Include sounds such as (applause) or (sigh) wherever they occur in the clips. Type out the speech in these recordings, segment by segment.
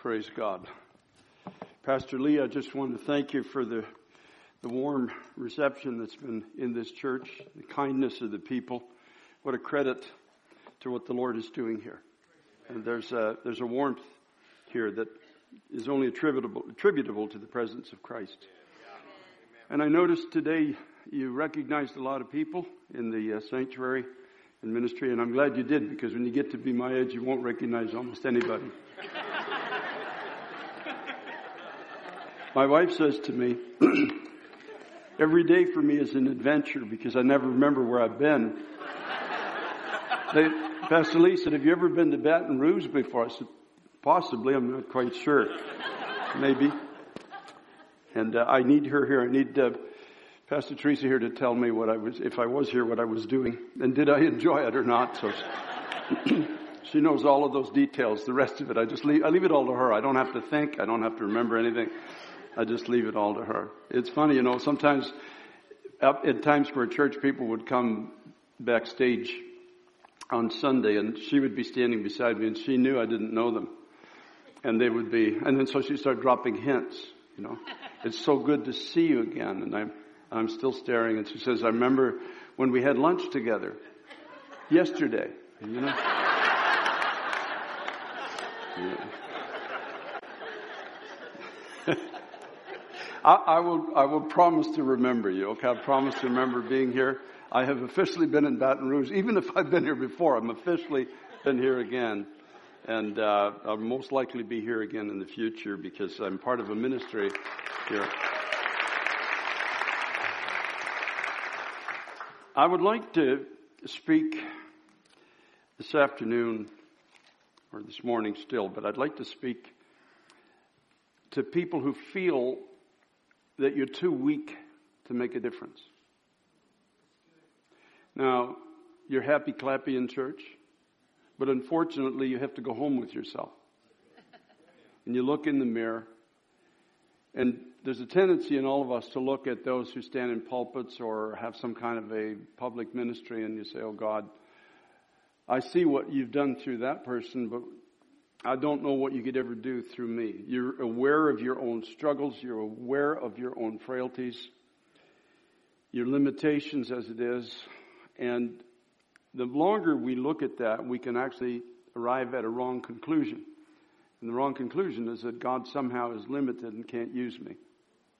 Praise God. Pastor Lee, I just want to thank you for the, the warm reception that's been in this church, the kindness of the people. What a credit to what the Lord is doing here. And there's a, there's a warmth here that is only attributable, attributable to the presence of Christ. And I noticed today you recognized a lot of people in the uh, sanctuary and ministry, and I'm glad you did because when you get to be my age, you won't recognize almost anybody. My wife says to me, (clears throat) every day for me is an adventure because I never remember where I've been. They, Pastor Lee said, have you ever been to Baton Rouge before? I said, possibly, I'm not quite sure. Maybe. And uh, I need her here. I need uh, Pastor Teresa here to tell me what I was, if I was here, what I was doing, and did I enjoy it or not. So (clears throat) she knows all of those details. The rest of it, I just leave, I leave it all to her. I don't have to think. I don't have to remember anything. I just leave it all to her. It's funny, you know, sometimes at times where church people would come backstage on Sunday and she would be standing beside me and she knew I didn't know them. And they would be, and then so she'd start dropping hints, you know. (laughs) It's so good to see you again. And I'm, I'm still staring and she says, I remember when we had lunch together yesterday, you know. (laughs) Yeah. I, I, will, I will promise to remember you, okay? I promise to remember being here. I have officially been in Baton Rouge. Even if I've been here before, I'm officially been here again. And uh, I'll most likely be here again in the future because I'm part of a ministry here. I would like to speak this afternoon, or this morning still, but I'd like to speak to people who feel that you're too weak to make a difference. Now, you're happy clappy in church, but unfortunately, you have to go home with yourself. And you look in the mirror, and there's a tendency in all of us to look at those who stand in pulpits or have some kind of a public ministry, and you say, Oh God, I see what you've done through that person, but I don't know what you could ever do through me. You're aware of your own struggles. You're aware of your own frailties, your limitations as it is. And the longer we look at that, we can actually arrive at a wrong conclusion. And the wrong conclusion is that God somehow is limited and can't use me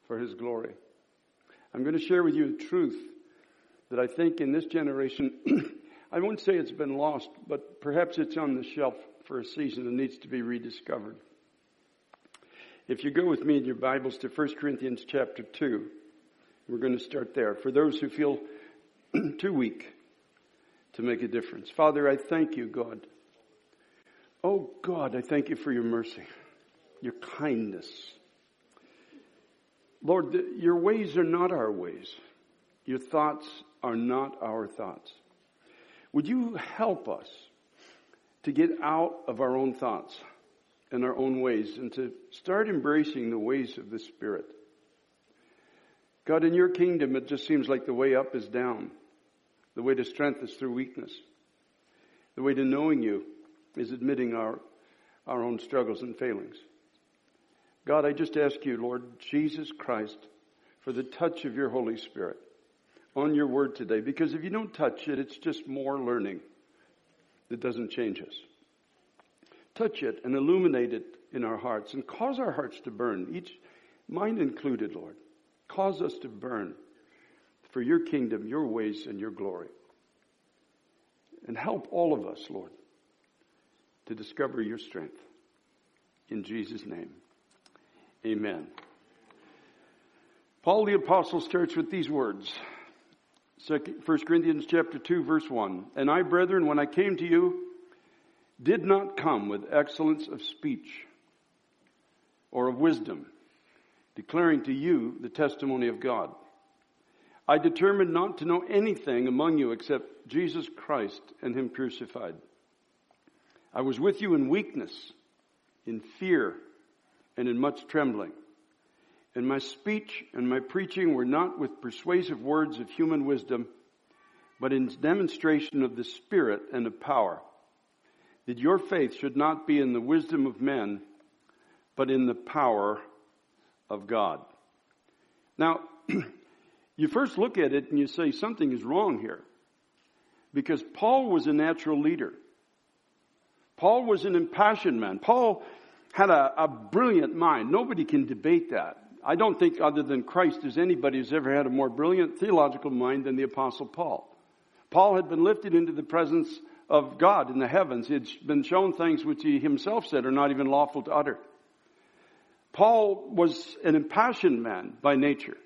for His glory. I'm going to share with you a truth that I think in this generation, (clears throat) I won't say it's been lost, but perhaps it's on the shelf for a season and needs to be rediscovered. If you go with me in your Bibles to 1 Corinthians chapter 2, we're going to start there. For those who feel (clears throat) too weak to make a difference. Father, I thank you, God. Oh God, I thank you for your mercy, your kindness. Lord, your ways are not our ways. Your thoughts are not our thoughts. Would you help us to get out of our own thoughts and our own ways and to start embracing the ways of the Spirit. God, in your kingdom, it just seems like the way up is down. The way to strength is through weakness. The way to knowing you is admitting our, our own struggles and failings. God, I just ask you, Lord Jesus Christ, for the touch of your Holy Spirit on your word today, because if you don't touch it, it's just more learning that doesn't change us. Touch it and illuminate it in our hearts and cause our hearts to burn, each mine included, Lord. Cause us to burn for your kingdom, your ways, and your glory. And help all of us, Lord, to discover your strength. In Jesus' name, amen. Paul the Apostle starts with these words. 1 Corinthians chapter 2 verse 1. And I, brethren, when I came to you, did not come with excellence of speech or of wisdom, declaring to you the testimony of God. I determined not to know anything among you except Jesus Christ and Him crucified. I was with you in weakness, in fear, and in much trembling. And my speech and my preaching were not with persuasive words of human wisdom, but in demonstration of the Spirit and of power, that your faith should not be in the wisdom of men, but in the power of God. Now, (clears throat) you first look at it and you say something is wrong here. Because Paul was a natural leader. Paul was an impassioned man. Paul had a, a brilliant mind. Nobody can debate that. I don't think other than Christ is anybody who's ever had a more brilliant theological mind than the apostle Paul. Paul had been lifted into the presence of God in the heavens. He had been shown things which he himself said are not even lawful to utter. Paul was an impassioned man by nature.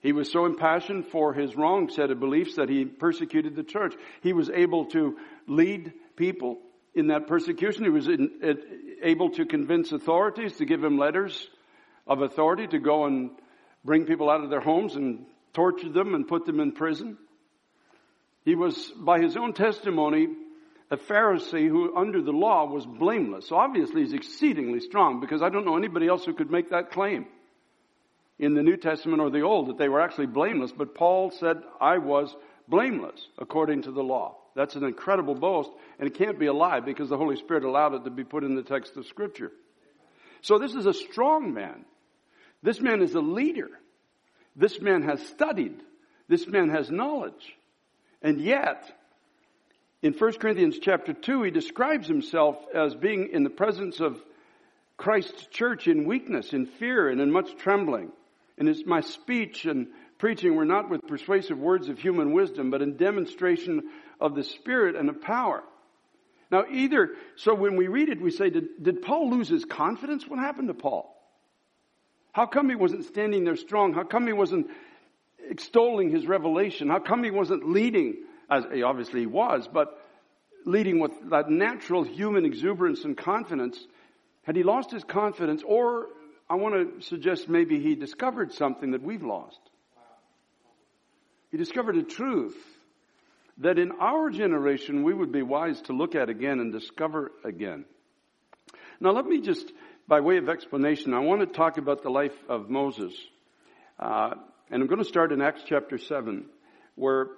He was so impassioned for his wrong set of beliefs that he persecuted the church. He was able to lead people in that persecution. He was in, able to convince authorities to give him letters of authority to go and bring people out of their homes and torture them and put them in prison. He was, by his own testimony, a Pharisee who under the law was blameless. So obviously he's exceedingly strong because I don't know anybody else who could make that claim in the New Testament or the Old that they were actually blameless. But Paul said, I was blameless according to the law. That's an incredible boast and it can't be a lie because the Holy Spirit allowed it to be put in the text of scripture. So this is a strong man. This man is a leader. This man has studied. This man has knowledge. And yet, in 1 Corinthians chapter 2, he describes himself as being in the presence of Christ's church in weakness, in fear, and in much trembling. And my speech and preaching were not with persuasive words of human wisdom, but in demonstration of the Spirit and of power. Now, either, so when we read it, we say, did, did Paul lose his confidence? What happened to Paul? How come he wasn't standing there strong? How come he wasn't extolling his revelation? How come he wasn't leading, as he obviously he was, but leading with that natural human exuberance and confidence? Had he lost his confidence, or I want to suggest maybe he discovered something that we've lost? He discovered a truth that in our generation we would be wise to look at again and discover again. Now let me just by way of explanation, I want to talk about the life of Moses. Uh, and I'm going to start in Acts chapter 7, where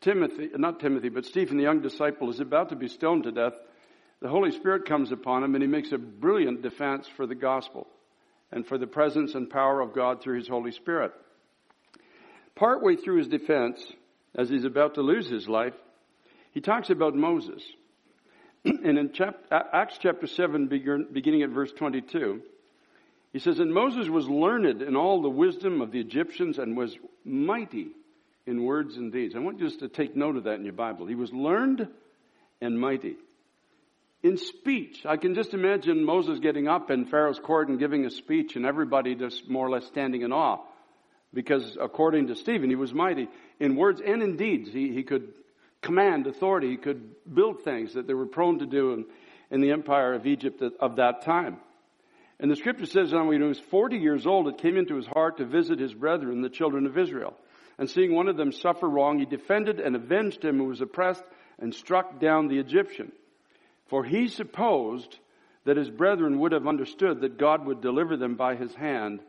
Timothy, not Timothy, but Stephen, the young disciple, is about to be stoned to death. The Holy Spirit comes upon him and he makes a brilliant defense for the gospel and for the presence and power of God through his Holy Spirit. Partway through his defense, as he's about to lose his life, he talks about Moses. And in Acts chapter 7, beginning at verse 22, he says, And Moses was learned in all the wisdom of the Egyptians and was mighty in words and deeds. I want you just to take note of that in your Bible. He was learned and mighty. In speech, I can just imagine Moses getting up in Pharaoh's court and giving a speech and everybody just more or less standing in awe. Because according to Stephen, he was mighty in words and in deeds. He, he could command, authority. Could build things that they were prone to do in, in the empire of Egypt of that time. And the scripture says that when he was 40 years old, it came into his heart to visit his brethren, the children of Israel. And seeing one of them suffer wrong, he defended and avenged him who was oppressed and struck down the Egyptian. For he supposed that his brethren would have understood that God would deliver them by his hand,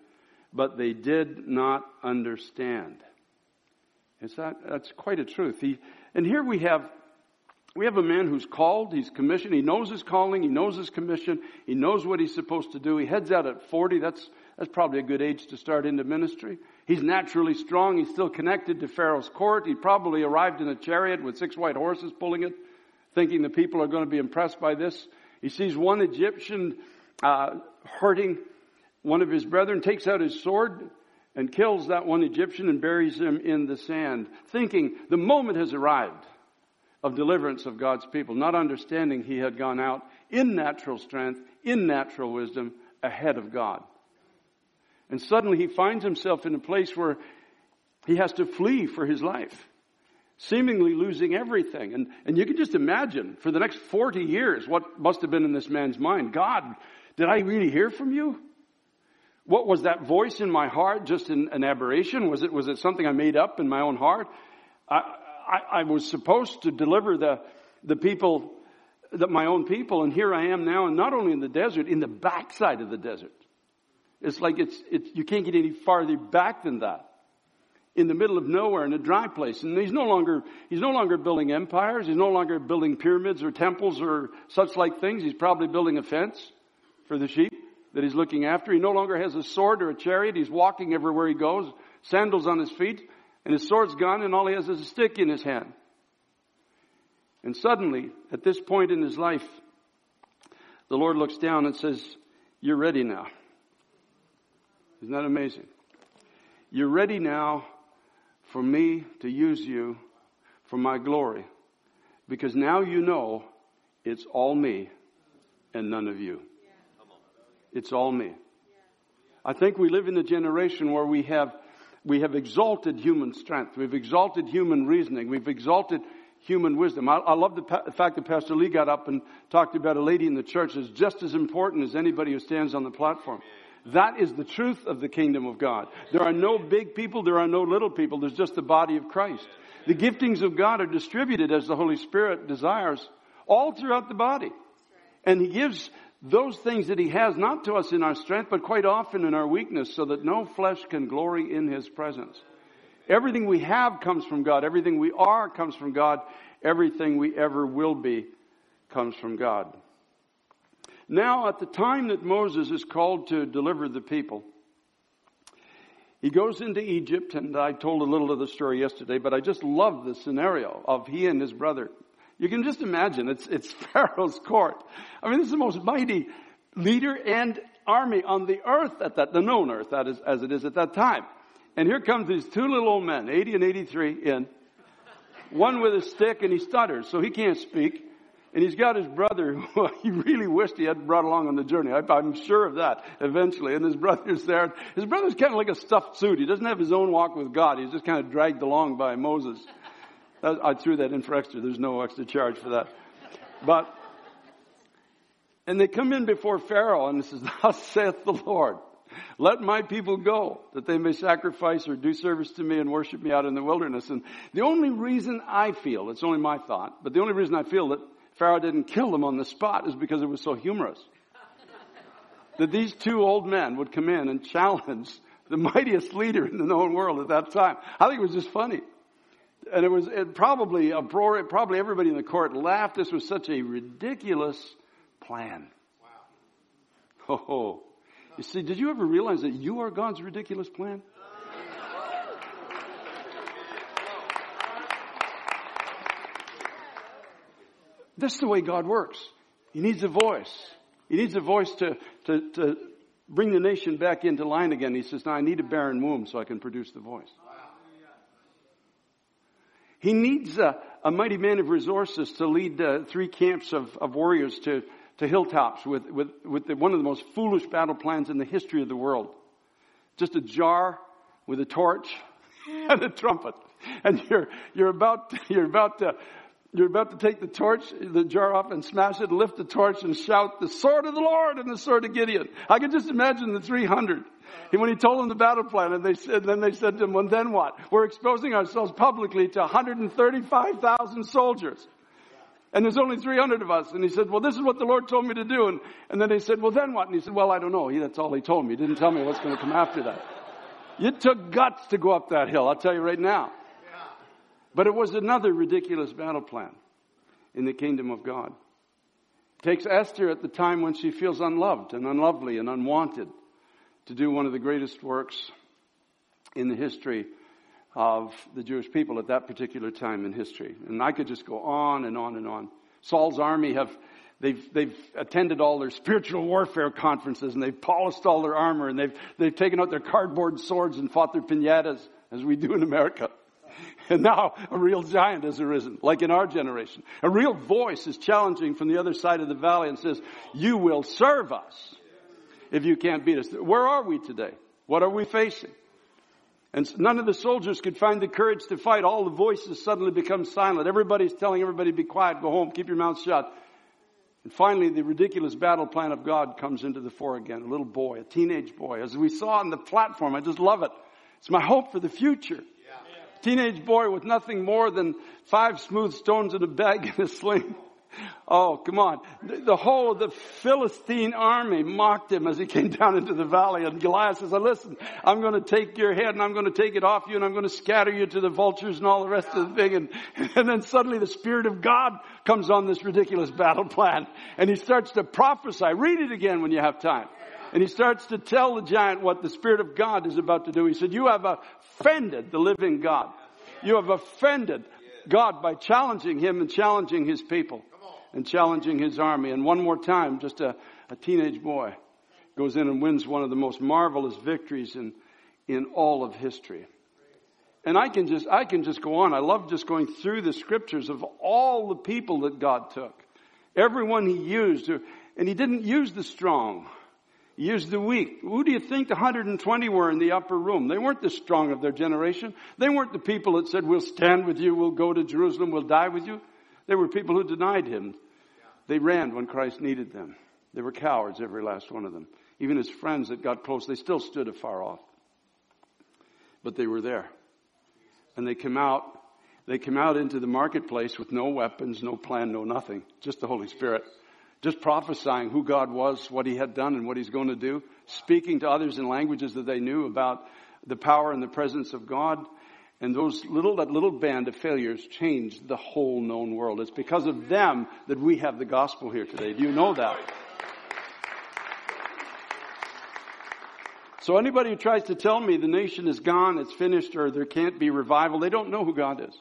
but they did not understand. Is that, that's quite a truth. He, and here we have, we have a man who's called, he's commissioned, he knows his calling, he knows his commission, he knows what he's supposed to do. He heads out at 40, that's, that's probably a good age to start into ministry. He's naturally strong, he's still connected to Pharaoh's court. He probably arrived in a chariot with six white horses pulling it, thinking the people are going to be impressed by this. He sees one Egyptian uh, hurting one of his brethren, takes out his sword, and kills that one Egyptian and buries him in the sand, thinking the moment has arrived of deliverance of God's people, not understanding he had gone out in natural strength, in natural wisdom, ahead of God. And suddenly he finds himself in a place where he has to flee for his life, seemingly losing everything. And, and you can just imagine for the next 40 years what must have been in this man's mind. God, did I really hear from you? What was that voice in my heart? Just an, an aberration? Was it, was it something I made up in my own heart? I, I, I was supposed to deliver the, the people, that my own people, and here I am now, and not only in the desert, in the backside of the desert. It's like it's, it's, you can't get any farther back than that. In the middle of nowhere, in a dry place. And he's no longer, he's no longer building empires. He's no longer building pyramids or temples or such like things. He's probably building a fence for the sheep that he's looking after. He no longer has a sword or a chariot. He's walking everywhere he goes, sandals on his feet, and his sword's gone, and all he has is a stick in his hand. And suddenly, at this point in his life, the Lord looks down and says, You're ready now. Isn't that amazing? You're ready now for me to use you for my glory. Because now you know it's all me and none of you. It's all me. I think we live in a generation where we have, we have exalted human strength. We've exalted human reasoning. We've exalted human wisdom. I, I love the, pa- the, fact that Pastor Lee got up and talked about a lady in the church is just as important as anybody who stands on the platform. That is the truth of the kingdom of God. There are no big people, there are no little people, there's just the body of Christ. The giftings of God are distributed as the Holy Spirit desires all throughout the body. And He gives those things that He has not to us in our strength, but quite often in our weakness so that no flesh can glory in His presence. Everything we have comes from God. Everything we are comes from God. Everything we ever will be comes from God. Now, at the time that Moses is called to deliver the people, he goes into Egypt, and I told a little of the story yesterday, but I just love the scenario of he and his brother. You can just imagine, it's, it's (laughs) Pharaoh's court. I mean, this is the most mighty leader and army on the earth at that, the known earth, that is, as it is at that time. And here comes these two little old men, 80 and 83 in, one with a stick and he stutters, so he can't speak. And he's got his brother who (laughs) he really wished he had brought along on the journey. I, am sure of that eventually. And his brother's there. His brother's kind of like a stuffed suit. He doesn't have his own walk with God. He's just kind of dragged along by Moses. I threw that in for extra. There's no extra charge for that. But, and they come in before Pharaoh and it says, Thus saith the Lord. Let my people go that they may sacrifice or do service to me and worship me out in the wilderness. And the only reason I feel, it's only my thought, but the only reason I feel that Pharaoh didn't kill them on the spot is because it was so humorous. that these two old men would come in and challenge the mightiest leader in the known world at that time. I think it was just funny. And it was it probably uproar, probably everybody in the court laughed. This was such a ridiculous plan. Wow. Oh, you see, did you ever realize that you are God's ridiculous plan? That's the way God works. He needs a voice. He needs a voice to, to, to bring the nation back into line again. He says, now I need a barren womb so I can produce the voice. He needs a, a mighty man of resources to lead uh, three camps of, of warriors to, to hilltops with, with, with the, one of the most foolish battle plans in the history of the world. Just a jar with a torch (laughs) and a trumpet. And you're, you're about, (laughs) you're about to, you're about to take the torch, the jar off and smash it, lift the torch and shout, the sword of the Lord and the sword of Gideon. I can just imagine the 300. And when he told them the battle plan, and they said, then they said to him, well, then what? We're exposing ourselves publicly to 135,000 soldiers. And there's only 300 of us. And he said, well, this is what the Lord told me to do. And, and then they said, well, then what? And he said, well, I don't know. He, that's all he told me. He didn't tell me what's going to come after that. It took guts to go up that hill. I'll tell you right now. But it was another ridiculous battle plan in the kingdom of God. It takes Esther at the time when she feels unloved and unlovely and unwanted to do one of the greatest works in the history of the Jewish people at that particular time in history. And I could just go on and on and on. Saul's army have They've, they've attended all their spiritual warfare conferences and they've polished all their armor and they've, they've taken out their cardboard swords and fought their pinatas as we do in America. (laughs) And now a real giant has arisen, like in our generation. A real voice is challenging from the other side of the valley and says, you will serve us if you can't beat us. Where are we today? What are we facing? And none of the soldiers could find the courage to fight. All the voices suddenly become silent. Everybody's telling everybody, be quiet, go home, keep your mouth shut. And finally, the ridiculous battle plan of God comes into the fore again. A little boy, a teenage boy. As we saw on the platform, I just love it. It's my hope for the future teenage boy with nothing more than five smooth stones in a bag and a sling. Oh, come on. The, whole, the Philistine army mocked him as he came down into the valley. And Goliath says, listen, I'm going to take your head and I'm going to take it off you and I'm going to scatter you to the vultures and all the rest of the thing. And, and then suddenly the Spirit of God comes on this ridiculous battle plan and he starts to prophesy. Read it again when you have time. And he starts to tell the giant what the Spirit of God is about to do. He said, you have offended the living God. You have offended God by challenging him and challenging his people and challenging his army. And one more time, just a, a teenage boy goes in and wins one of the most marvelous victories in, in all of history. And I can just, I can just go on. I love just going through the scriptures of all the people that God took. Everyone he used, and he didn't use the strong. He used the weak. Who do you think the 120 were in the upper room? They weren't the strong of their generation. They weren't the people that said, we'll stand with you, we'll go to Jerusalem, we'll die with you. They were people who denied him. They ran when Christ needed them. They were cowards, every last one of them. Even his friends that got close, they still stood afar off. But they were there. And they came out, they came out into the marketplace with no weapons, no plan, no nothing. Just the Holy Spirit. Just prophesying who God was, what He had done, and what He's going to do. Speaking to others in languages that they knew about the power and the presence of God. And those little, that little band of failures changed the whole known world. It's because of them that we have the gospel here today. Do you know that? So anybody who tries to tell me the nation is gone, it's finished, or there can't be revival, they don't know who God is.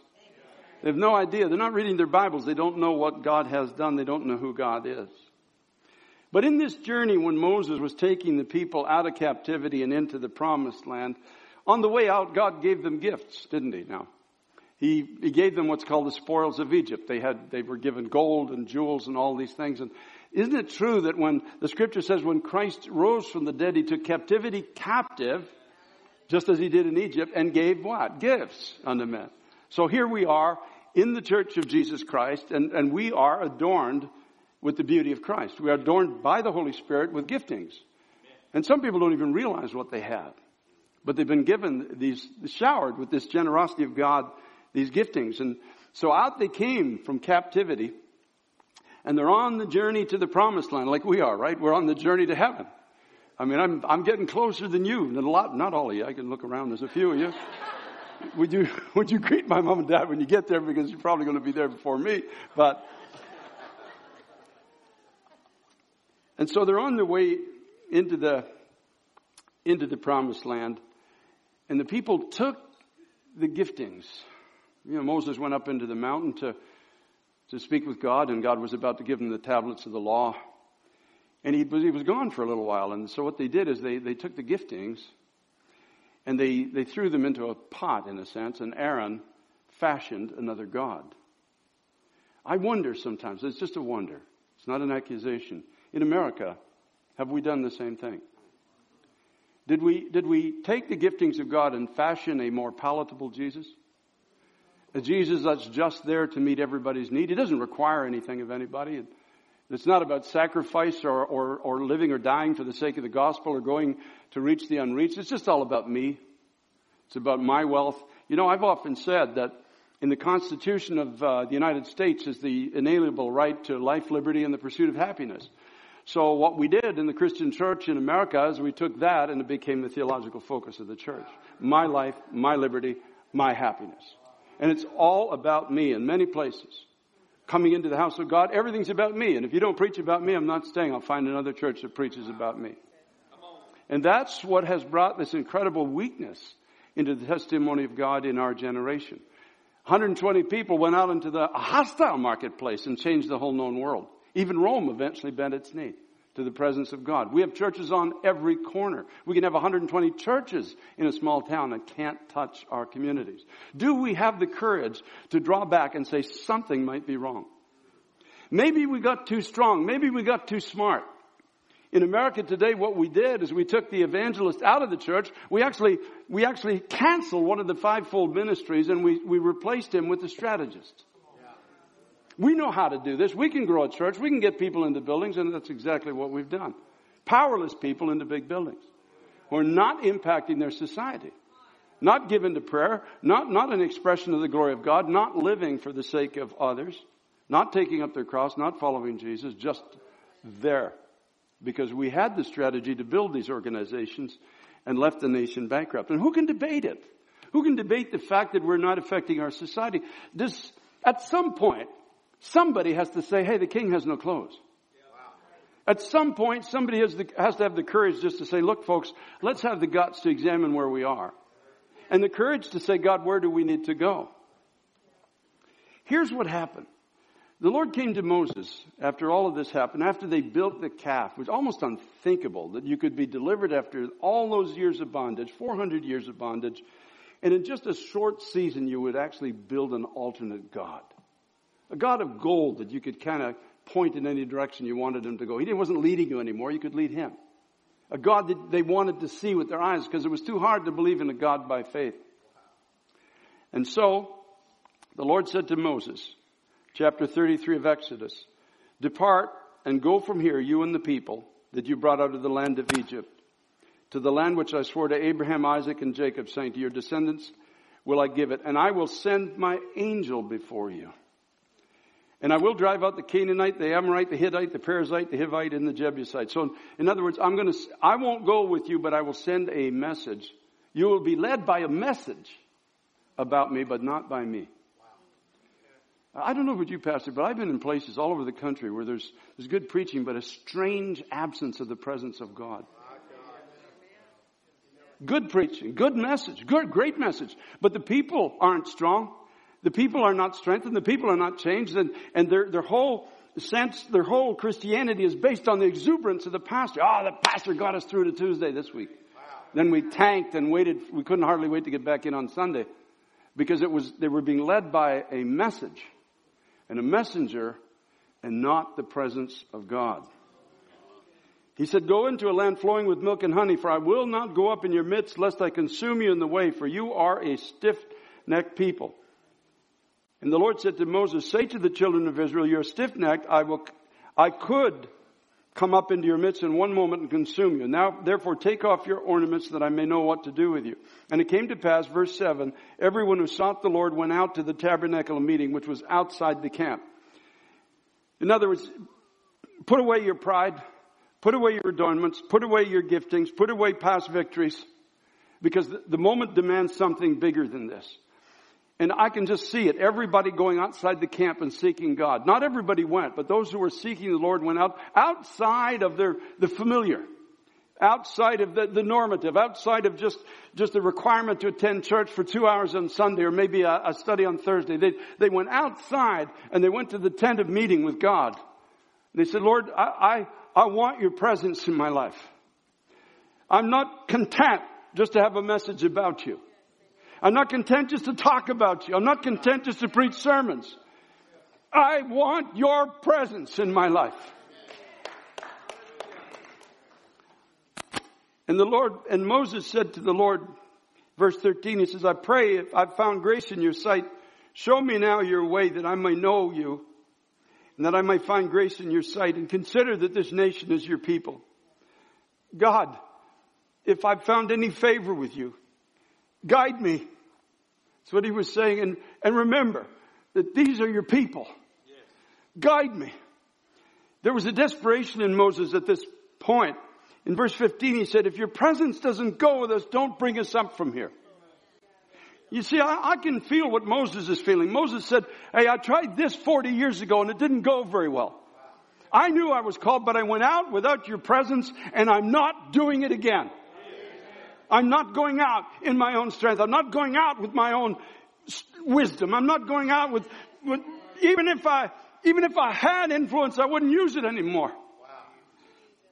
They have no idea. They're not reading their Bibles. They don't know what God has done. They don't know who God is. But in this journey, when Moses was taking the people out of captivity and into the promised land, on the way out, God gave them gifts, didn't he now? He, he gave them what's called the spoils of Egypt. They had, they were given gold and jewels and all these things. And isn't it true that when the scripture says when Christ rose from the dead, he took captivity captive, just as he did in Egypt, and gave what? Gifts unto men. So here we are in the church of Jesus Christ, and, and we are adorned with the beauty of Christ. We are adorned by the Holy Spirit with giftings. And some people don't even realize what they have. But they've been given these, showered with this generosity of God, these giftings. And so out they came from captivity and they're on the journey to the promised land like we are, right? We're on the journey to heaven. I mean, I'm, I'm getting closer than you. And a lot, not all of you. I can look around. There's a few of you. Would you, (laughs) would you greet my mom and dad when you get there? Because you're probably going to be there before me. But, (laughs) and so they're on their way into the, into the promised land. And the people took the giftings. You know, Moses went up into the mountain to, to speak with God, and God was about to give him the tablets of the law. And he was, he was gone for a little while. And so what they did is they, they took the giftings and they, they threw them into a pot, in a sense, and Aaron fashioned another God. I wonder sometimes, it's just a wonder. It's not an accusation. In America, have we done the same thing? Did we, did we take the giftings of God and fashion a more palatable Jesus? A Jesus that's just there to meet everybody's need. He doesn't require anything of anybody. It's not about sacrifice or, or, or living or dying for the sake of the gospel or going to reach the unreached. It's just all about me. It's about my wealth. You know, I've often said that in the Constitution of uh, the United States is the inalienable right to life, liberty, and the pursuit of happiness. So what we did in the Christian church in America is we took that and it became the theological focus of the church. My life, my liberty, my happiness. And it's all about me in many places. Coming into the house of God, everything's about me. And if you don't preach about me, I'm not staying. I'll find another church that preaches about me. And that's what has brought this incredible weakness into the testimony of God in our generation. 120 people went out into the hostile marketplace and changed the whole known world. Even Rome eventually bent its knee to the presence of God. We have churches on every corner. We can have 120 churches in a small town that can't touch our communities. Do we have the courage to draw back and say something might be wrong? Maybe we got too strong. Maybe we got too smart. In America today, what we did is we took the evangelist out of the church. We actually, we actually canceled one of the fivefold ministries and we, we replaced him with the strategist. We know how to do this. We can grow a church. We can get people into buildings, and that's exactly what we've done. Powerless people into big buildings who are not impacting their society, not given to prayer, not, not an expression of the glory of God, not living for the sake of others, not taking up their cross, not following Jesus, just there. Because we had the strategy to build these organizations and left the nation bankrupt. And who can debate it? Who can debate the fact that we're not affecting our society? This, at some point, Somebody has to say, hey, the king has no clothes. At some point, somebody has, the, has to have the courage just to say, look, folks, let's have the guts to examine where we are. And the courage to say, God, where do we need to go? Here's what happened. The Lord came to Moses after all of this happened, after they built the calf. It was almost unthinkable that you could be delivered after all those years of bondage, 400 years of bondage, and in just a short season you would actually build an alternate God. A God of gold that you could kind of point in any direction you wanted him to go. He wasn't leading you anymore, you could lead him. A God that they wanted to see with their eyes because it was too hard to believe in a God by faith. And so, the Lord said to Moses, chapter 33 of Exodus, Depart and go from here, you and the people that you brought out of the land of Egypt, to the land which I swore to Abraham, Isaac, and Jacob, saying, To your descendants will I give it, and I will send my angel before you. And I will drive out the Canaanite, the Amorite, the Hittite, the Perizzite, the Hivite, and the Jebusite. So, in other words, I'm going to, I won't go with you, but I will send a message. You will be led by a message about me, but not by me. I don't know about you, Pastor, but I've been in places all over the country where there's, there's good preaching, but a strange absence of the presence of God. Good preaching, good message, good, great message, but the people aren't strong. The people are not strengthened. The people are not changed, and, and their, their whole sense, their whole Christianity is based on the exuberance of the pastor. Ah, oh, the pastor got us through to Tuesday this week. Wow. Then we tanked and waited. We couldn't hardly wait to get back in on Sunday because it was, they were being led by a message and a messenger and not the presence of God. He said, Go into a land flowing with milk and honey, for I will not go up in your midst, lest I consume you in the way, for you are a stiff necked people. And the Lord said to Moses, Say to the children of Israel, You're stiff necked, I will, I could come up into your midst in one moment and consume you. Now, therefore, take off your ornaments that I may know what to do with you. And it came to pass, verse 7, everyone who sought the Lord went out to the tabernacle of meeting, which was outside the camp. In other words, put away your pride, put away your adornments, put away your giftings, put away past victories, because the moment demands something bigger than this. And I can just see it. Everybody going outside the camp and seeking God. Not everybody went, but those who were seeking the Lord went out outside of their, the familiar. Outside of the, the normative, outside of just, just the requirement to attend church for two hours on Sunday or maybe a, a study on Thursday. They, they went outside and they went to the tent of meeting with God. They said, Lord, I, I, I want your presence in my life. I'm not content just to have a message about you. I'm not content just to talk about you. I'm not content just to preach sermons. I want your presence in my life. And the Lord, and Moses said to the Lord, verse 13, he says, I pray if I've found grace in your sight, show me now your way that I may know you and that I may find grace in your sight and consider that this nation is your people. God, if I've found any favor with you, guide me that's what he was saying. And, and remember that these are your people. Yes. Guide me. There was a desperation in Moses at this point. In verse 15, he said, if your presence doesn't go with us, don't bring us up from here. You see, I, I, can feel what Moses is feeling. Moses said, Hey, I tried this 40 years ago and it didn't go very well. I knew I was called, but I went out without your presence and I'm not doing it again. I'm not going out in my own strength. I'm not going out with my own wisdom. I'm not going out with, with even if I, even if I had influence, I wouldn't use it anymore.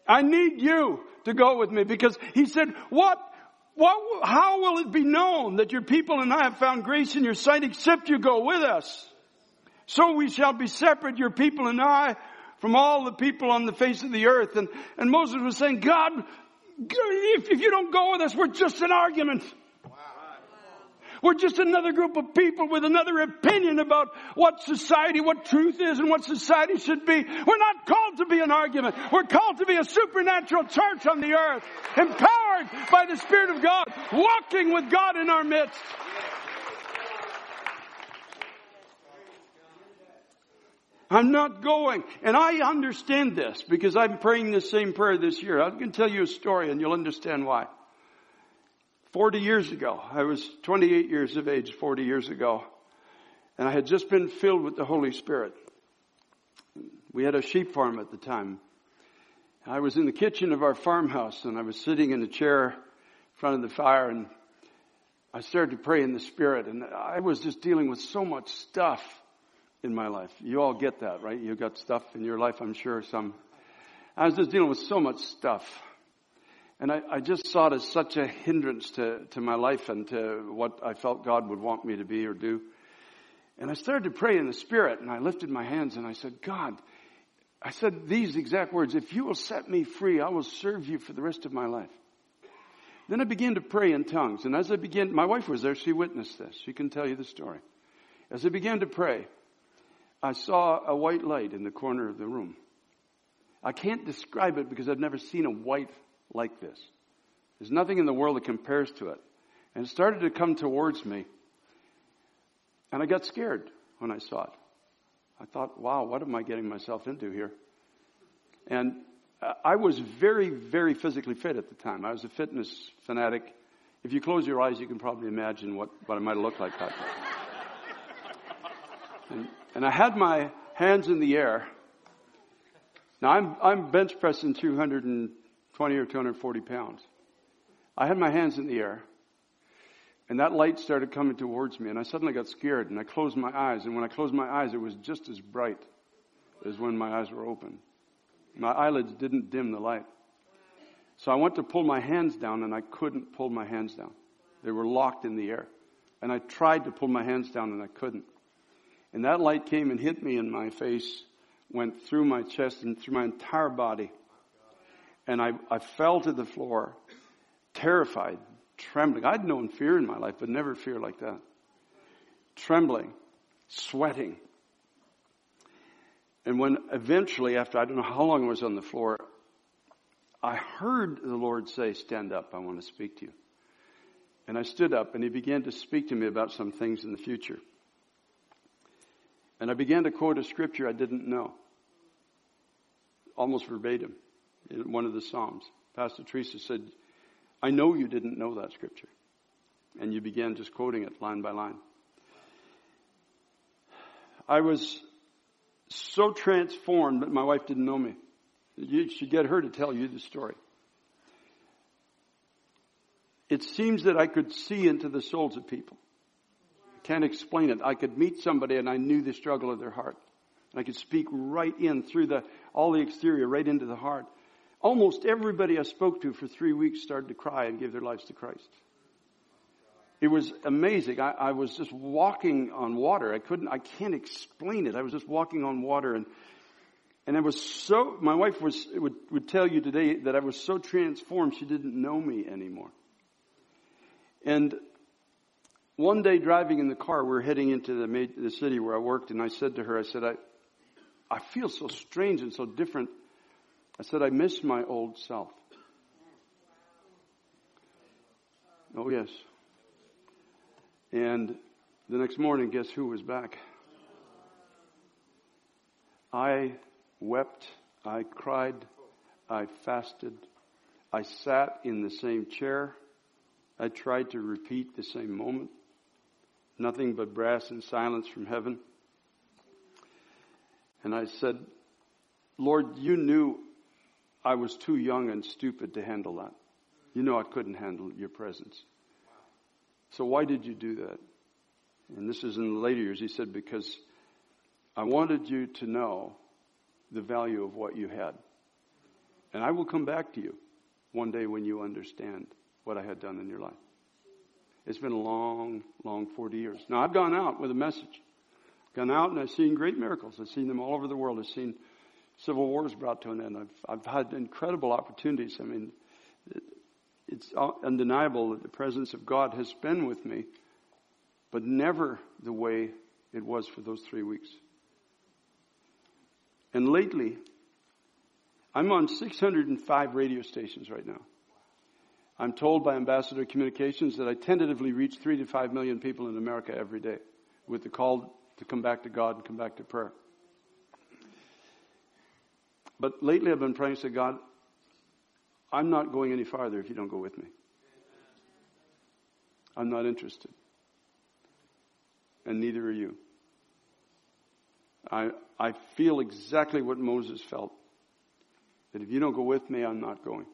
I need you to go with me because he said, what, what, how will it be known that your people and I have found grace in your sight except you go with us? So we shall be separate, your people and I, from all the people on the face of the earth. And, and Moses was saying, God, if, if you don't go with us, we're just an argument. We're just another group of people with another opinion about what society, what truth is and what society should be. We're not called to be an argument. We're called to be a supernatural church on the earth, empowered by the Spirit of God, walking with God in our midst. I'm not going. And I understand this because I'm praying the same prayer this year. I can tell you a story and you'll understand why. 40 years ago, I was 28 years of age 40 years ago, and I had just been filled with the Holy Spirit. We had a sheep farm at the time. I was in the kitchen of our farmhouse and I was sitting in a chair in front of the fire and I started to pray in the spirit and I was just dealing with so much stuff in my life. You all get that, right? You've got stuff in your life, I'm sure some. I was just dealing with so much stuff. And I, I just saw it as such a hindrance to, to my life and to what I felt God would want me to be or do. And I started to pray in the spirit and I lifted my hands and I said, God, I said these exact words, if you will set me free, I will serve you for the rest of my life. Then I began to pray in tongues. And as I began, my wife was there. She witnessed this. She can tell you the story. As I began to pray, I saw a white light in the corner of the room. I can't describe it because I've never seen a white like this. There's nothing in the world that compares to it. And it started to come towards me. And I got scared when I saw it. I thought, wow, what am I getting myself into here? And I was very, very physically fit at the time. I was a fitness fanatic. If you close your eyes, you can probably imagine what, what I might have looked like that (laughs) day. And, and I had my hands in the air. Now I'm, I'm bench pressing 220 or 240 pounds. I had my hands in the air. And that light started coming towards me, and I suddenly got scared, and I closed my eyes. And when I closed my eyes, it was just as bright as when my eyes were open. My eyelids didn't dim the light. So I went to pull my hands down, and I couldn't pull my hands down. They were locked in the air. And I tried to pull my hands down, and I couldn't. And that light came and hit me in my face, went through my chest and through my entire body. And I, I fell to the floor, terrified, trembling. I'd known fear in my life, but never fear like that. Trembling, sweating. And when eventually, after I don't know how long I was on the floor, I heard the Lord say, Stand up, I want to speak to you. And I stood up and he began to speak to me about some things in the future. And I began to quote a scripture I didn't know, almost verbatim, in one of the Psalms. Pastor Teresa said, I know you didn't know that scripture. And you began just quoting it line by line. I was so transformed that my wife didn't know me. You should get her to tell you the story. It seems that I could see into the souls of people. Can't explain it. I could meet somebody and I knew the struggle of their heart. And I could speak right in through the, all the exterior, right into the heart. Almost everybody I spoke to for three weeks started to cry and give their lives to Christ. It was amazing. I, I was just walking on water. I couldn't, I can't explain it. I was just walking on water and, and I was so, my wife was, would, would tell you today that I was so transformed she didn't know me anymore. And one day driving in the car, we were heading into the, the city where I worked and I said to her, I said, I, I feel so strange and so different I said, I miss my old self. Oh, yes. And the next morning, guess who was back? I wept, I cried, I fasted, I sat in the same chair, I tried to repeat the same moment. Nothing but brass and silence from heaven. And I said, Lord, you knew I was too young and stupid to handle that. You know I couldn't handle your presence. So why did you do that? And this is in the later years. He said, because I wanted you to know the value of what you had. And I will come back to you one day when you understand what I had done in your life. It's been a long, long 40 years. Now I've gone out with a message. Gone out and I've seen great miracles. I've seen them all over the world. I've seen Civil wars brought to an end. I've, I've had incredible opportunities. I mean, it, it's undeniable that the presence of God has been with me, but never the way it was for those three weeks. And lately, I'm on 605 radio stations right now. I'm told by Ambassador Communications that I tentatively reach three to five million people in America every day with the call to come back to God and come back to prayer. But lately I've been praying to God, I'm not going any farther if you don't go with me. I'm not interested. And neither are you. I, I feel exactly what Moses felt. that if you don't go with me, I'm not going.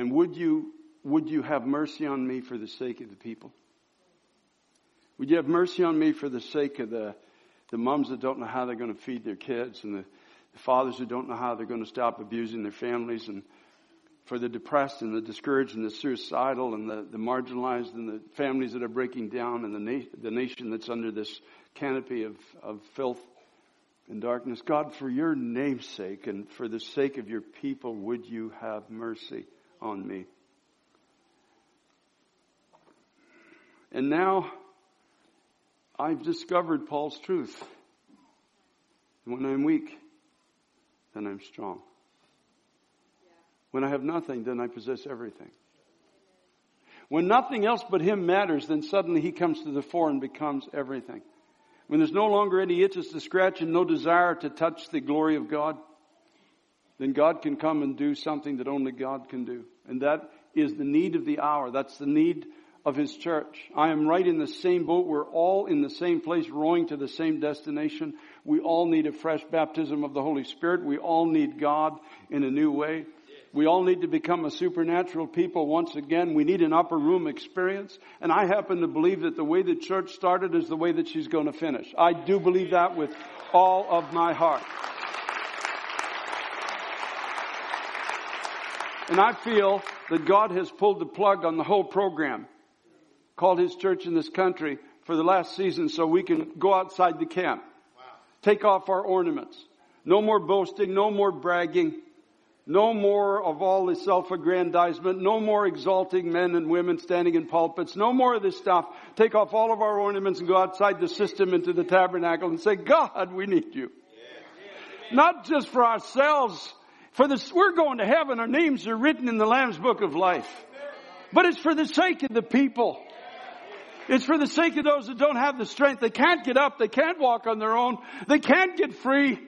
And would you, would you have mercy on me for the sake of the people? Would you have mercy on me for the sake of the, the moms that don't know how they're going to feed their kids and the, the fathers who don't know how they're going to stop abusing their families and for the depressed and the discouraged and the suicidal and the, the marginalized and the families that are breaking down and the, na- the nation that's under this canopy of, of filth and darkness. God, for your name's sake and for the sake of your people, would you have mercy on me? And now I've discovered Paul's truth. When I'm weak, then I'm strong. When I have nothing, then I possess everything. When nothing else but Him matters, then suddenly He comes to the fore and becomes everything. When there's no longer any itches to scratch and no desire to touch the glory of God, then God can come and do something that only God can do. And that is the need of the hour. That's the need of His church. I am right in the same boat. We're all in the same place, rowing to the same destination. We all need a fresh baptism of the Holy Spirit. We all need God in a new way. We all need to become a supernatural people once again. We need an upper room experience. And I happen to believe that the way the church started is the way that she's going to finish. I do believe that with all of my heart. And I feel that God has pulled the plug on the whole program called His church in this country for the last season so we can go outside the camp. Take off our ornaments. No more boasting, no more bragging. No more of all this self-aggrandizement. No more exalting men and women standing in pulpits. No more of this stuff. Take off all of our ornaments and go outside the system into the tabernacle and say, God, we need you. Not just for ourselves. For this, we're going to heaven. Our names are written in the Lamb's book of life. But it's for the sake of the people. It's for the sake of those that don't have the strength. They can't get up. They can't walk on their own. They can't get free.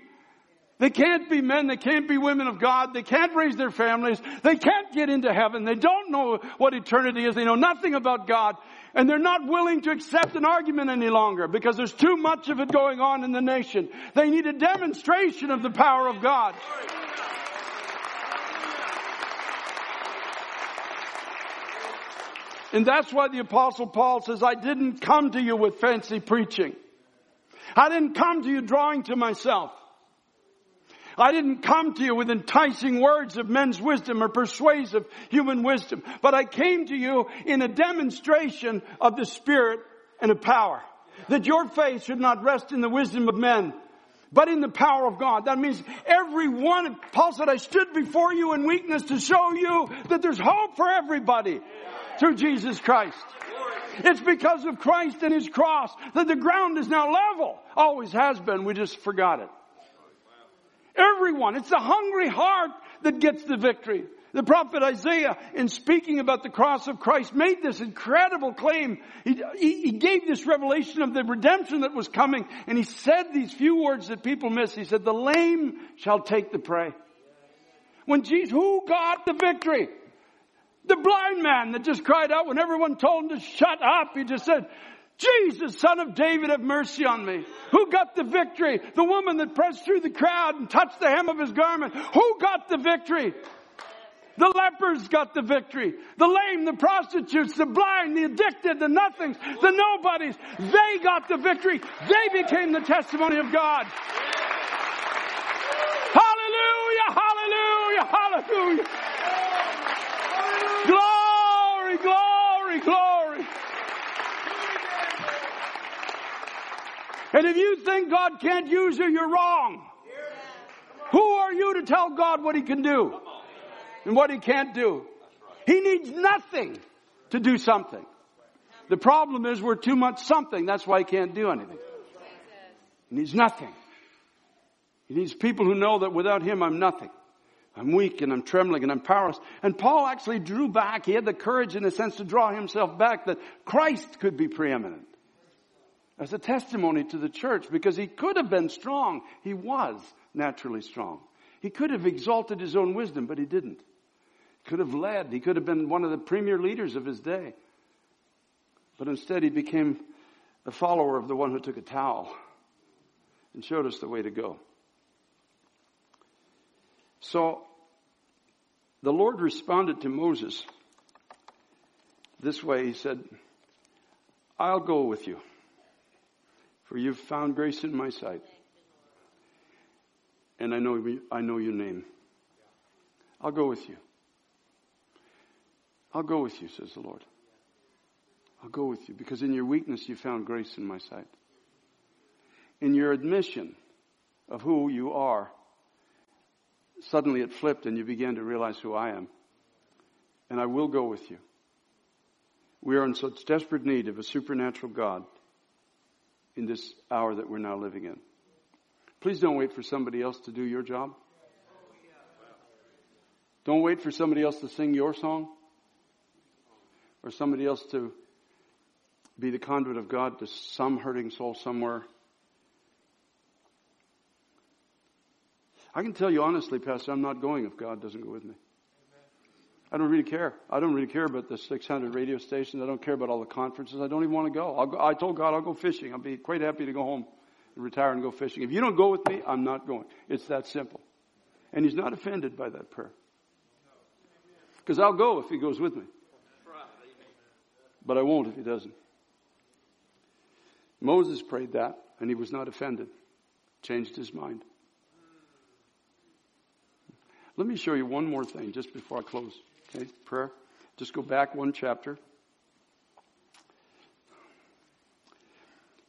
They can't be men. They can't be women of God. They can't raise their families. They can't get into heaven. They don't know what eternity is. They know nothing about God. And they're not willing to accept an argument any longer because there's too much of it going on in the nation. They need a demonstration of the power of God. And that's why the apostle Paul says, I didn't come to you with fancy preaching. I didn't come to you drawing to myself. I didn't come to you with enticing words of men's wisdom or persuasive human wisdom, but I came to you in a demonstration of the Spirit and of power. That your faith should not rest in the wisdom of men, but in the power of God. That means every one, Paul said, I stood before you in weakness to show you that there's hope for everybody through Jesus Christ. It's because of Christ and His cross that the ground is now level. Always has been. We just forgot it. Everyone. It's the hungry heart that gets the victory. The prophet Isaiah, in speaking about the cross of Christ, made this incredible claim. He, he, he, gave this revelation of the redemption that was coming, and he said these few words that people miss. He said, the lame shall take the prey. When Jesus, who got the victory? The blind man that just cried out when everyone told him to shut up. He just said, Jesus, son of David, have mercy on me. Who got the victory? The woman that pressed through the crowd and touched the hem of his garment. Who got the victory? The lepers got the victory. The lame, the prostitutes, the blind, the addicted, the nothings, the nobodies. They got the victory. They became the testimony of God. Hallelujah, hallelujah, hallelujah. Glory, glory. And if you think God can't use you, you're wrong. Who are you to tell God what He can do and what He can't do? He needs nothing to do something. The problem is we're too much something. That's why He can't do anything. He needs nothing. He needs people who know that without Him I'm nothing. I'm weak and I'm trembling and I'm powerless. And Paul actually drew back. He had the courage in a sense to draw himself back that Christ could be preeminent as a testimony to the church because he could have been strong. He was naturally strong. He could have exalted his own wisdom, but he didn't. He could have led. He could have been one of the premier leaders of his day. But instead he became a follower of the one who took a towel and showed us the way to go. So the Lord responded to Moses this way. He said, I'll go with you, for you've found grace in my sight. And I know, I know your name. I'll go with you. I'll go with you, says the Lord. I'll go with you because in your weakness you found grace in my sight. In your admission of who you are, suddenly it flipped and you began to realize who I am. And I will go with you. We are in such desperate need of a supernatural God in this hour that we're now living in. Please don't wait for somebody else to do your job. Don't wait for somebody else to sing your song or somebody else to be the conduit of God to some hurting soul somewhere. I can tell you honestly, Pastor, I'm not going if God doesn't go with me. I don't really care. I don't really care about the 600 radio stations. I don't care about all the conferences. I don't even want to go. go. I told God I'll go fishing. I'll be quite happy to go home and retire and go fishing. If you don't go with me, I'm not going. It's that simple. And he's not offended by that prayer. Because I'll go if he goes with me. But I won't if he doesn't. Moses prayed that and he was not offended. Changed his mind. Let me show you one more thing just before I close. Okay, prayer. Just go back one chapter.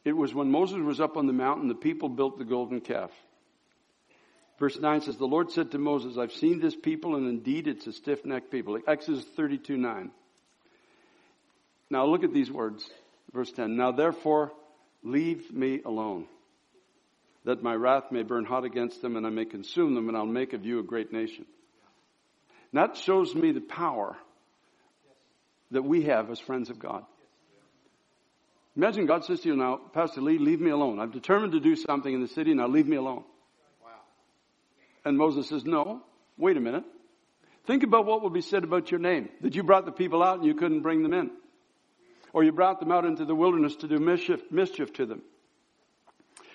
It was when Moses was up on the mountain, the people built the golden calf. Verse 9 says, The Lord said to Moses, I've seen this people, and indeed it's a stiff necked people. Exodus 32 9. Now look at these words. Verse 10. Now therefore, leave me alone, that my wrath may burn hot against them, and I may consume them, and I'll make of you a great nation. that shows me the power that we have as friends of God. Imagine God says to you now, Pastor Lee, leave me alone. I've determined to do something in the city, now leave me alone. Wow. And Moses says, no, wait a minute. Think about what will be said about your name. That you brought the people out and you couldn't bring them in. Or you brought them out into the wilderness to do mischief, mischief to them.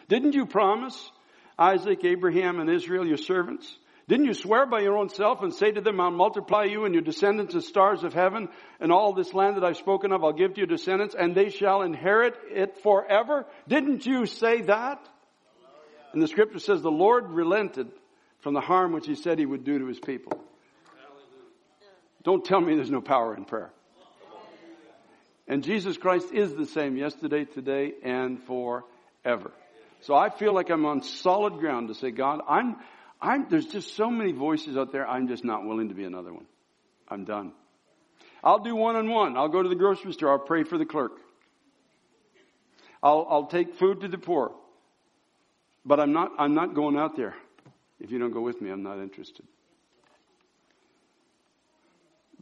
Didn't you promise Isaac, Abraham, and Israel, your servants, didn't you swear by your own self and say to them, I'll multiply you and your descendants as stars of heaven, and all this land that I've spoken of I'll give to your descendants, and they shall inherit it forever? Didn't you say that? And the scripture says the Lord relented from the harm which he said he would do to his people. Don't tell me there's no power in prayer. And Jesus Christ is the same yesterday, today, and forever. So I feel like I'm on solid ground to say, God, I'm, I'm, there's just so many voices out there, I'm just not willing to be another one. I'm done. I'll do one on one. I'll go to the grocery store. I'll pray for the clerk. I'll, I'll take food to the poor. But I'm not, I'm not going out there. If you don't go with me, I'm not interested.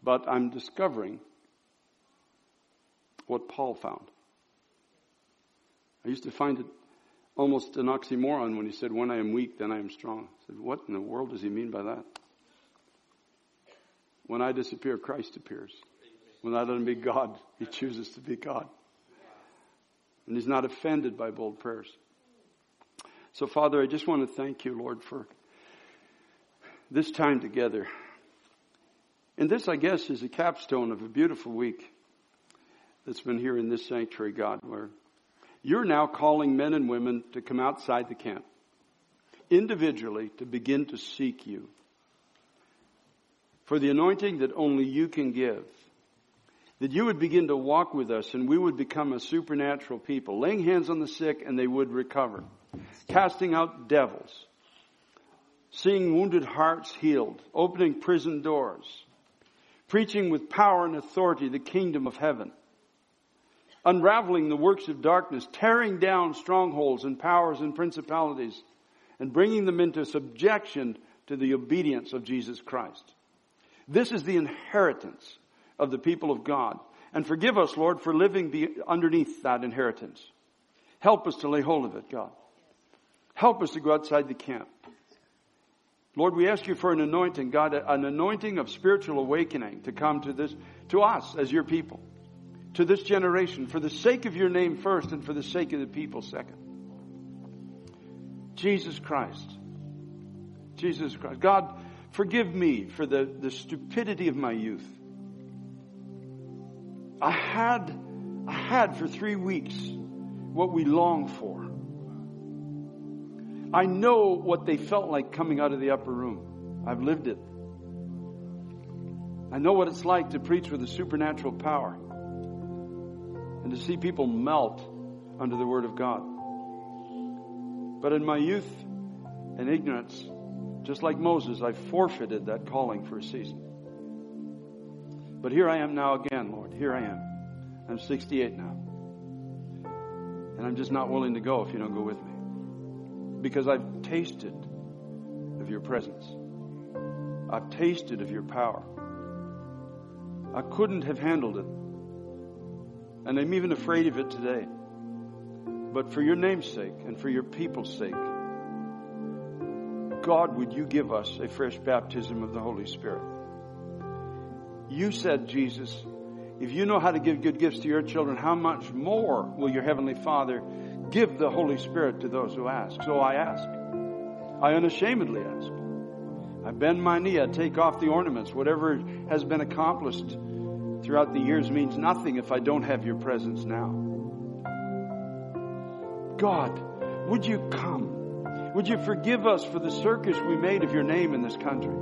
But I'm discovering what Paul found. I used to find it almost an oxymoron when he said, When I am weak, then I am strong. I said, What in the world does he mean by that? When I disappear, Christ appears. When I let him be God, he chooses to be God. And he's not offended by bold prayers. So, Father, I just want to thank you, Lord, for this time together. And this, I guess, is a capstone of a beautiful week that's been here in this sanctuary, God, where you're now calling men and women to come outside the camp, individually to begin to seek you for the anointing that only you can give. That you would begin to walk with us and we would become a supernatural people, laying hands on the sick and they would recover, casting out devils, seeing wounded hearts healed, opening prison doors, preaching with power and authority the kingdom of heaven unraveling the works of darkness, tearing down strongholds and powers and principalities, and bringing them into subjection to the obedience of Jesus Christ. This is the inheritance of the people of God. And forgive us, Lord, for living underneath that inheritance. Help us to lay hold of it, God. Help us to go outside the camp. Lord, we ask you for an anointing, God, an anointing of spiritual awakening to come to this, to us as your people to this generation for the sake of your name first and for the sake of the people second. Jesus Christ. Jesus Christ. God, forgive me for the, the stupidity of my youth. I had, I had for three weeks what we long for. I know what they felt like coming out of the upper room. I've lived it. I know what it's like to preach with a supernatural power and to see people melt under the Word of God. But in my youth and ignorance, just like Moses, I forfeited that calling for a season. But here I am now again, Lord. Here I am. I'm 68 now. And I'm just not willing to go if you don't go with me. Because I've tasted of your presence. I've tasted of your power. I couldn't have handled it. And I'm even afraid of it today. But for your name's sake and for your people's sake, God, would you give us a fresh baptism of the Holy Spirit? You said, Jesus, if you know how to give good gifts to your children, how much more will your Heavenly Father give the Holy Spirit to those who ask? So I ask. I unashamedly ask. I bend my knee. I take off the ornaments. Whatever has been accomplished throughout the years means nothing if I don't have your presence now. God, would you come? Would you forgive us for the circus we made of your name in this country?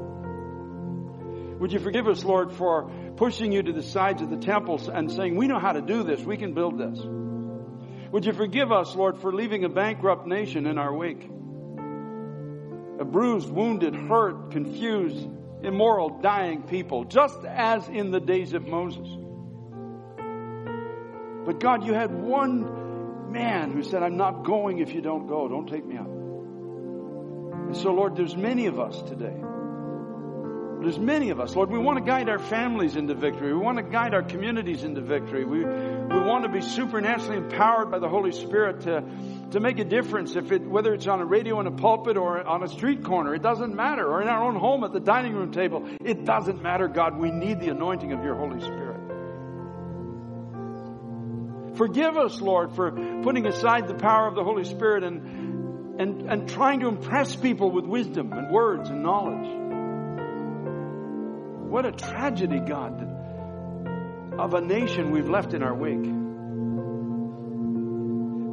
Would you forgive us, Lord, for pushing you to the sides of the temples and saying, we know how to do this. We can build this. Would you forgive us, Lord, for leaving a bankrupt nation in our wake? A bruised, wounded, hurt, confused, immoral, dying people, just as in the days of Moses. But God, you had one man who said, I'm not going if you don't go. Don't take me out. And so, Lord, there's many of us today there's many of us, Lord. We want to guide our families into victory. We want to guide our communities into victory. We, we want to be supernaturally empowered by the Holy Spirit to, to make a difference. If it, whether it's on a radio in a pulpit or on a street corner, it doesn't matter. Or in our own home at the dining room table, it doesn't matter, God. We need the anointing of your Holy Spirit. Forgive us, Lord, for putting aside the power of the Holy Spirit and, and, and trying to impress people with wisdom and words and knowledge. What a tragedy, God, of a nation we've left in our wake.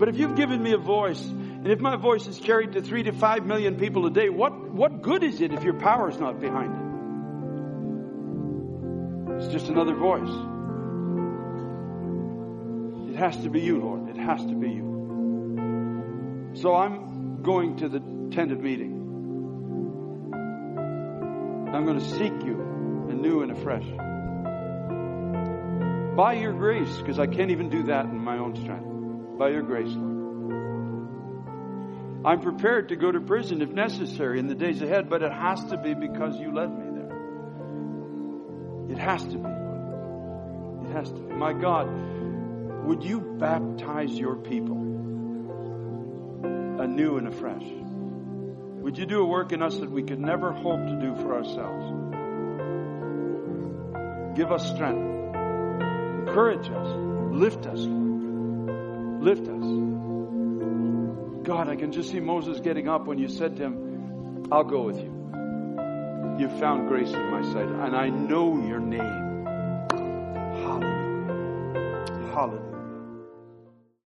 But if you've given me a voice, and if my voice is carried to three to five million people a day, what, what good is it if your power is not behind it? It's just another voice. It has to be you, Lord. It has to be you. So I'm going to the tent of meeting. I'm going to seek you anew and afresh. By your grace, because I can't even do that in my own strength. By your grace, Lord. I'm prepared to go to prison if necessary in the days ahead, but it has to be because you led me there. It has to be. It has to be. My God, would you baptize your people anew and afresh? Would you do a work in us that we could never hope to do for ourselves? Give us strength. Encourage us. Lift us. Lift us. God, I can just see Moses getting up when you said to him, I'll go with you. You've found grace in my sight, and I know your name. Hallelujah. Hallelujah.